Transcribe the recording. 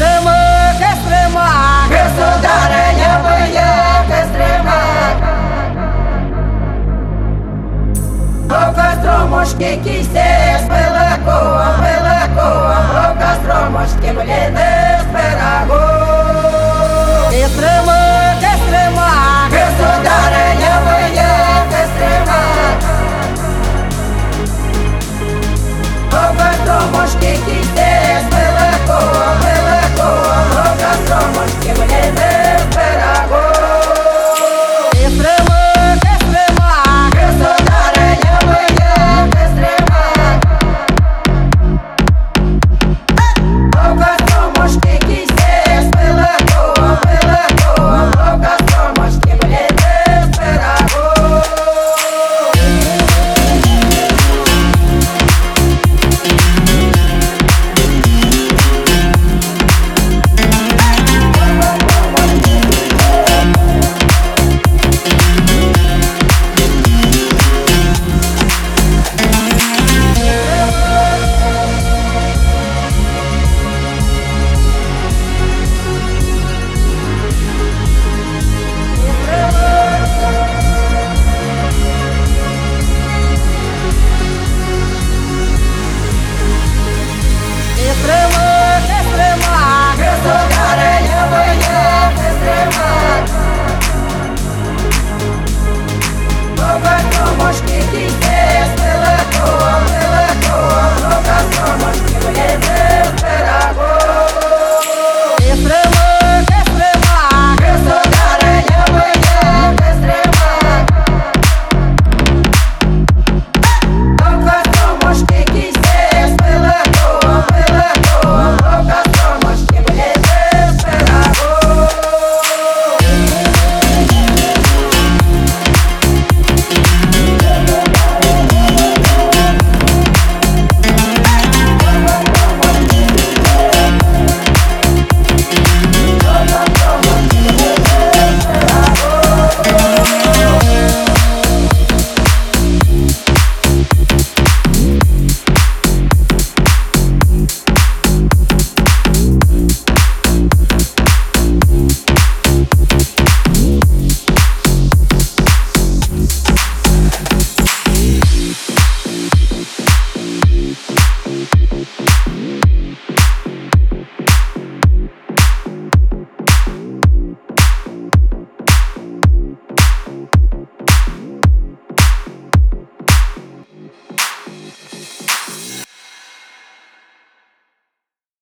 Extrema, extrema, eu sou da aranha manhã, extrema. Rocastromos que quiseres pela